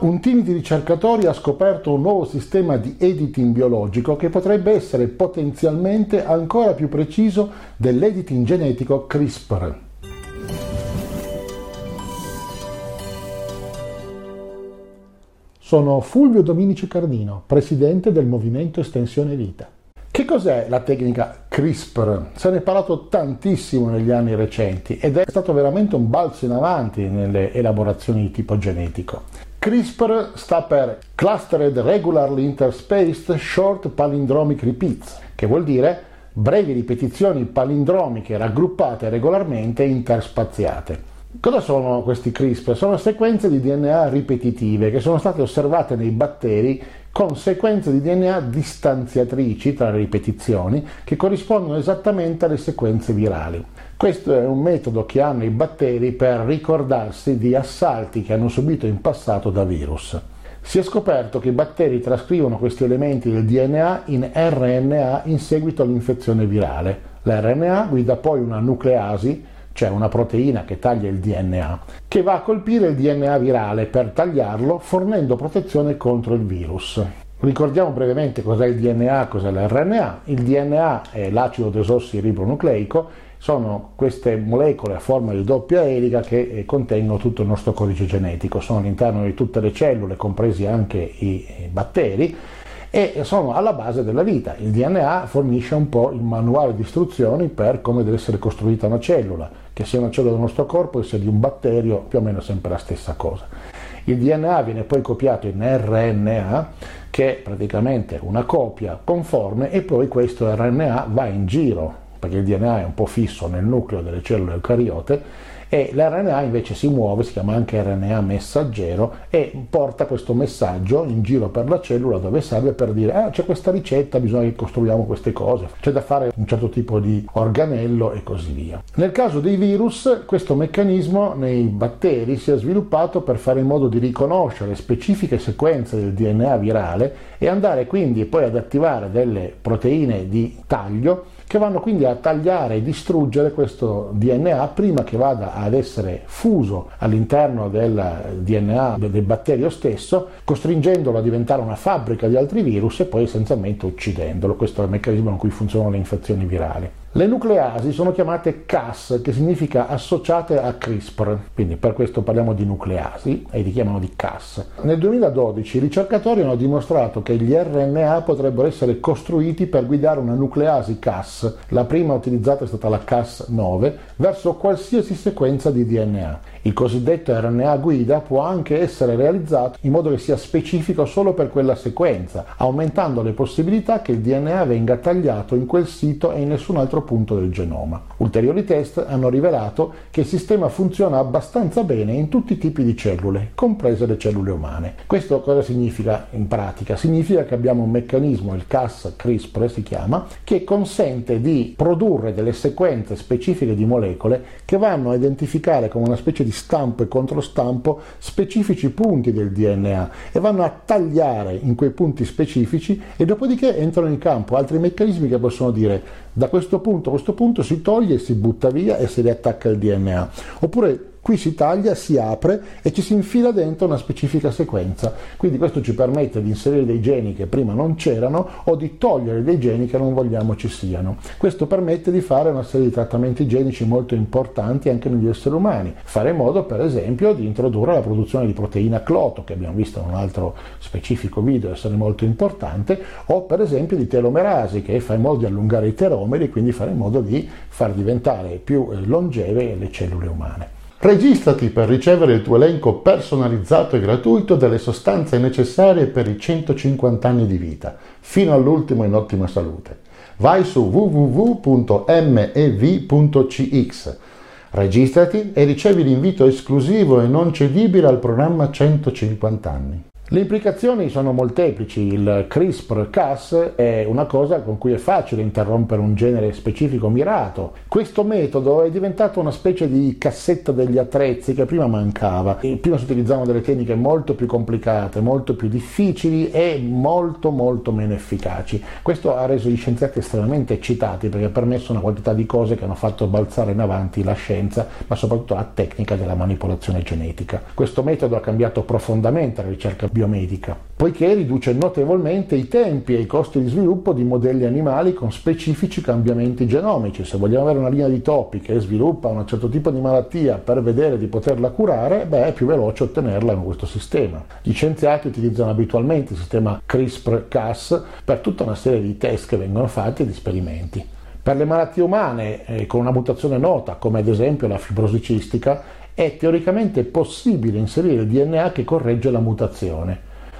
Un team di ricercatori ha scoperto un nuovo sistema di editing biologico che potrebbe essere potenzialmente ancora più preciso dell'editing genetico CRISPR. Sono Fulvio Dominici Cardino, presidente del Movimento Estensione Vita. Che cos'è la tecnica CRISPR? Se ne è parlato tantissimo negli anni recenti ed è stato veramente un balzo in avanti nelle elaborazioni di tipo genetico. CRISPR sta per Clustered Regularly Interspaced Short Palindromic Repeats, che vuol dire brevi ripetizioni palindromiche raggruppate regolarmente interspaziate. Cosa sono questi CRISPR? Sono sequenze di DNA ripetitive che sono state osservate nei batteri con sequenze di DNA distanziatrici tra le ripetizioni che corrispondono esattamente alle sequenze virali. Questo è un metodo che hanno i batteri per ricordarsi di assalti che hanno subito in passato da virus. Si è scoperto che i batteri trascrivono questi elementi del DNA in RNA in seguito all'infezione virale. L'RNA guida poi una nucleasi cioè una proteina che taglia il DNA, che va a colpire il DNA virale per tagliarlo fornendo protezione contro il virus. Ricordiamo brevemente cos'è il DNA, cos'è l'RNA. Il DNA è l'acido desossiribonucleico, sono queste molecole a forma di doppia elica che eh, contengono tutto il nostro codice genetico, sono all'interno di tutte le cellule, compresi anche i batteri, e sono alla base della vita. Il DNA fornisce un po' il manuale di istruzioni per come deve essere costruita una cellula, che sia una cellula del nostro corpo, che sia di un batterio, più o meno sempre la stessa cosa. Il DNA viene poi copiato in RNA, che è praticamente una copia conforme, e poi questo RNA va in giro, perché il DNA è un po' fisso nel nucleo delle cellule eucariote, e l'RNA invece si muove, si chiama anche RNA messaggero e porta questo messaggio in giro per la cellula dove serve per dire ah, c'è questa ricetta, bisogna che costruiamo queste cose, c'è da fare un certo tipo di organello e così via. Nel caso dei virus questo meccanismo nei batteri si è sviluppato per fare in modo di riconoscere specifiche sequenze del DNA virale e andare quindi poi ad attivare delle proteine di taglio che vanno quindi a tagliare e distruggere questo DNA prima che vada ad essere fuso all'interno del DNA del batterio stesso, costringendolo a diventare una fabbrica di altri virus e poi essenzialmente uccidendolo. Questo è il meccanismo in cui funzionano le infezioni virali. Le nucleasi sono chiamate Cas, che significa associate a CRISPR, quindi per questo parliamo di nucleasi e li chiamano di Cas. Nel 2012 i ricercatori hanno dimostrato che gli RNA potrebbero essere costruiti per guidare una nucleasi Cas, la prima utilizzata è stata la Cas9, verso qualsiasi sequenza di DNA. Il cosiddetto RNA guida può anche essere realizzato in modo che sia specifico solo per quella sequenza, aumentando le possibilità che il DNA venga tagliato in quel sito e in nessun altro punto del genoma. Ulteriori test hanno rivelato che il sistema funziona abbastanza bene in tutti i tipi di cellule, comprese le cellule umane. Questo cosa significa in pratica? Significa che abbiamo un meccanismo, il Cas-CRISPR si chiama, che consente di produrre delle sequenze specifiche di molecole che vanno a identificare come una specie di stampo e controstampo specifici punti del DNA e vanno a tagliare in quei punti specifici e dopodiché entrano in campo altri meccanismi che possono dire da questo punto a questo punto si toglie si butta via e si riattacca il DNA. Oppure Qui si taglia, si apre e ci si infila dentro una specifica sequenza. Quindi questo ci permette di inserire dei geni che prima non c'erano o di togliere dei geni che non vogliamo ci siano. Questo permette di fare una serie di trattamenti genici molto importanti anche negli esseri umani. Fare in modo, per esempio, di introdurre la produzione di proteina cloto, che abbiamo visto in un altro specifico video essere molto importante, o per esempio di telomerasi, che fa in modo di allungare i telomeri e quindi fare in modo di far diventare più eh, longeve le cellule umane. Registrati per ricevere il tuo elenco personalizzato e gratuito delle sostanze necessarie per i 150 anni di vita, fino all'ultimo in ottima salute. Vai su www.mev.cx, registrati e ricevi l'invito esclusivo e non cedibile al programma 150 anni. Le implicazioni sono molteplici, il CRISPR-Cas è una cosa con cui è facile interrompere un genere specifico mirato. Questo metodo è diventato una specie di cassetta degli attrezzi che prima mancava. Prima si utilizzavano delle tecniche molto più complicate, molto più difficili e molto molto meno efficaci. Questo ha reso gli scienziati estremamente eccitati perché ha permesso una quantità di cose che hanno fatto balzare in avanti la scienza, ma soprattutto la tecnica della manipolazione genetica. Questo metodo ha cambiato profondamente la ricerca biomedica, poiché riduce notevolmente i tempi e i costi di sviluppo di modelli animali con specifici cambiamenti genomici. Se vogliamo avere una linea di topi che sviluppa un certo tipo di malattia per vedere di poterla curare, beh, è più veloce ottenerla con questo sistema. Gli scienziati utilizzano abitualmente il sistema CRISPR-Cas per tutta una serie di test che vengono fatti e di esperimenti. Per le malattie umane eh, con una mutazione nota, come ad esempio la fibrosi cistica, è teoricamente possibile inserire DNA che corregge la mutazione.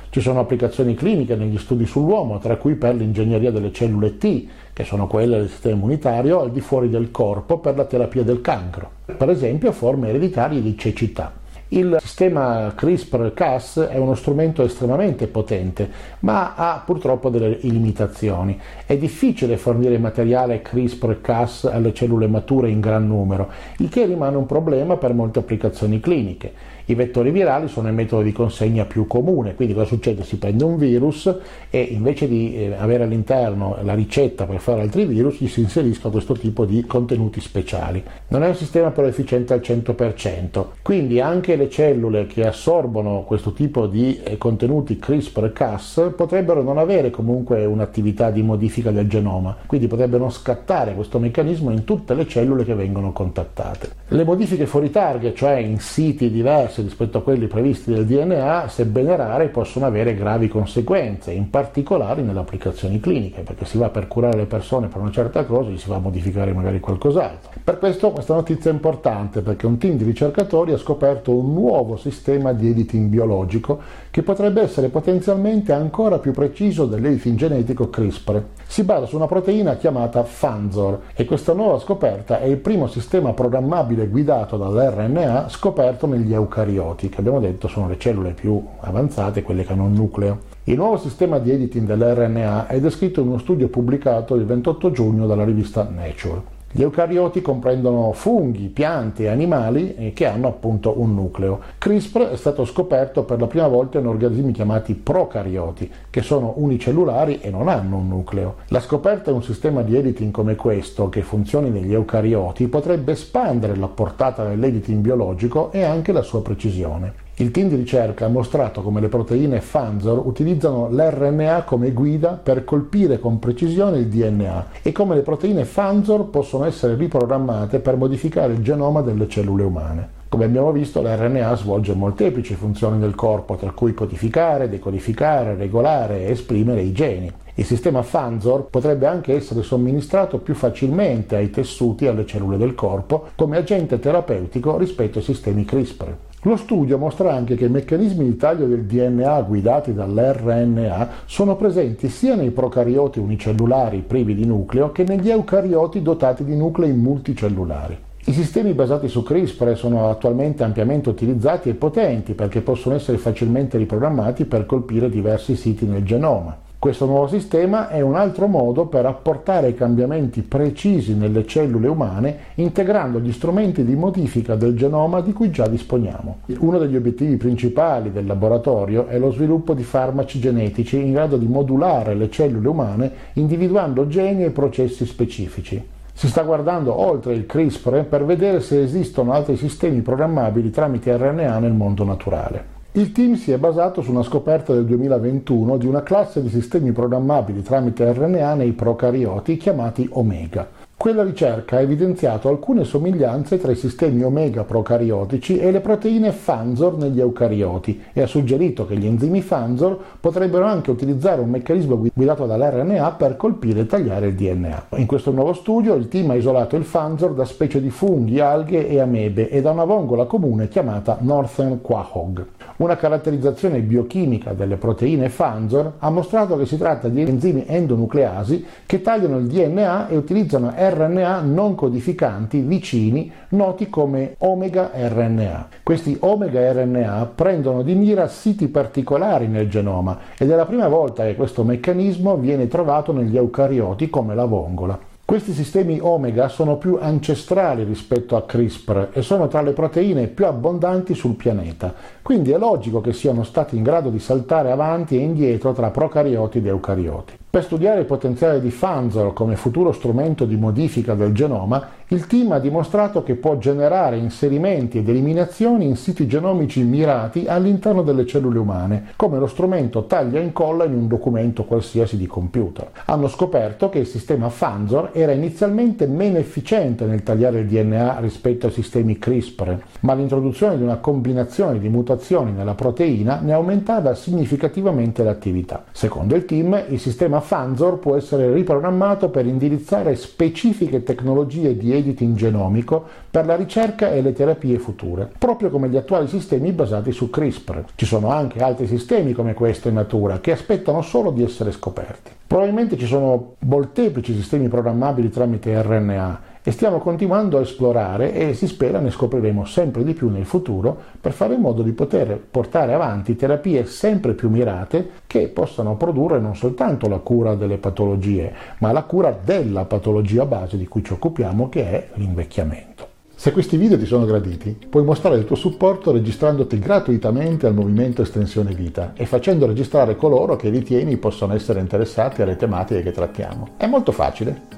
Ci sono applicazioni cliniche negli studi sull'uomo, tra cui per l'ingegneria delle cellule T, che sono quelle del sistema immunitario al di fuori del corpo per la terapia del cancro, per esempio forme ereditarie di cecità. Il sistema CRISPR-Cas è uno strumento estremamente potente, ma ha purtroppo delle limitazioni. È difficile fornire materiale CRISPR-Cas alle cellule mature in gran numero, il che rimane un problema per molte applicazioni cliniche. I vettori virali sono il metodo di consegna più comune, quindi cosa succede? Si prende un virus e invece di eh, avere all'interno la ricetta per fare altri virus, gli si inseriscono questo tipo di contenuti speciali. Non è un sistema però efficiente al 100%, quindi anche le cellule che assorbono questo tipo di eh, contenuti CRISPR-Cas potrebbero non avere comunque un'attività di modifica del genoma, quindi potrebbero scattare questo meccanismo in tutte le cellule che vengono contattate. Le modifiche fuori target, cioè in siti diversi, diversi rispetto a quelli previsti del DNA, sebbene rare, possono avere gravi conseguenze, in particolare nelle applicazioni cliniche, perché si va per curare le persone per una certa cosa, gli si va a modificare magari qualcos'altro. Per questo questa notizia è importante, perché un team di ricercatori ha scoperto un nuovo sistema di editing biologico che potrebbe essere potenzialmente ancora più preciso dell'editing genetico CRISPR. Si basa su una proteina chiamata Fanzor e questa nuova scoperta è il primo sistema programmabile guidato dall'RNA scoperto negli eucarioti eucarioti, che abbiamo detto sono le cellule più avanzate, quelle che hanno un nucleo. Il nuovo sistema di editing dell'RNA è descritto in uno studio pubblicato il 28 giugno dalla rivista Nature. Gli eucarioti comprendono funghi, piante e animali eh, che hanno appunto un nucleo. CRISPR è stato scoperto per la prima volta in organismi chiamati procarioti, che sono unicellulari e non hanno un nucleo. La scoperta di un sistema di editing come questo, che funzioni negli eucarioti, potrebbe espandere la portata dell'editing biologico e anche la sua precisione. Il team di ricerca ha mostrato come le proteine Fanzor utilizzano l'RNA come guida per colpire con precisione il DNA e come le proteine Fanzor possono essere riprogrammate per modificare il genoma delle cellule umane. Come abbiamo visto, l'RNA svolge molteplici funzioni nel corpo, tra cui codificare, decodificare, regolare e esprimere i geni. Il sistema Fanzor potrebbe anche essere somministrato più facilmente ai tessuti e alle cellule del corpo come agente terapeutico rispetto ai sistemi CRISPR. Lo studio mostra anche che i meccanismi di taglio del DNA guidati dall'RNA sono presenti sia nei procarioti unicellulari privi di nucleo che negli eucarioti dotati di nuclei multicellulari. I sistemi basati su CRISPR sono attualmente ampiamente utilizzati e potenti perché possono essere facilmente riprogrammati per colpire diversi siti nel genoma. Questo nuovo sistema è un altro modo per apportare cambiamenti precisi nelle cellule umane integrando gli strumenti di modifica del genoma di cui già disponiamo. Uno degli obiettivi principali del laboratorio è lo sviluppo di farmaci genetici in grado di modulare le cellule umane individuando geni e processi specifici. Si sta guardando oltre il CRISPR per vedere se esistono altri sistemi programmabili tramite RNA nel mondo naturale. Il team si è basato su una scoperta del 2021 di una classe di sistemi programmabili tramite RNA nei procarioti chiamati Omega. Quella ricerca ha evidenziato alcune somiglianze tra i sistemi omega procariotici e le proteine Fanzor negli eucarioti e ha suggerito che gli enzimi Fanzor potrebbero anche utilizzare un meccanismo guidato dall'RNA per colpire e tagliare il DNA. In questo nuovo studio il team ha isolato il Fanzor da specie di funghi, alghe e amebe e da una vongola comune chiamata Northern Quahog. Una caratterizzazione biochimica delle proteine Fanzor ha mostrato che si tratta di enzimi endonucleasi che tagliano il DNA e utilizzano RNA non codificanti vicini noti come omega RNA. Questi omega RNA prendono di mira siti particolari nel genoma ed è la prima volta che questo meccanismo viene trovato negli eucarioti come la vongola. Questi sistemi omega sono più ancestrali rispetto a CRISPR e sono tra le proteine più abbondanti sul pianeta, quindi è logico che siano stati in grado di saltare avanti e indietro tra procarioti ed eucarioti. Per studiare il potenziale di Fanzor come futuro strumento di modifica del genoma, il team ha dimostrato che può generare inserimenti ed eliminazioni in siti genomici mirati all'interno delle cellule umane, come lo strumento taglia e incolla in un documento qualsiasi di computer. Hanno scoperto che il sistema Fanzor era inizialmente meno efficiente nel tagliare il DNA rispetto ai sistemi CRISPR, ma l'introduzione di una combinazione di mutazioni nella proteina ne aumentava significativamente l'attività. Secondo il team, il sistema Fanzor può essere riprogrammato per indirizzare specifiche tecnologie di editing genomico per la ricerca e le terapie future, proprio come gli attuali sistemi basati su CRISPR. Ci sono anche altri sistemi come questo in natura che aspettano solo di essere scoperti. Probabilmente ci sono molteplici sistemi programmabili tramite RNA e stiamo continuando a esplorare e si spera ne scopriremo sempre di più nel futuro per fare in modo di poter portare avanti terapie sempre più mirate che possano produrre non soltanto la cura delle patologie, ma la cura della patologia base di cui ci occupiamo che è l'invecchiamento. Se questi video ti sono graditi, puoi mostrare il tuo supporto registrandoti gratuitamente al movimento Estensione Vita e facendo registrare coloro che ritieni possano essere interessati alle tematiche che trattiamo. È molto facile.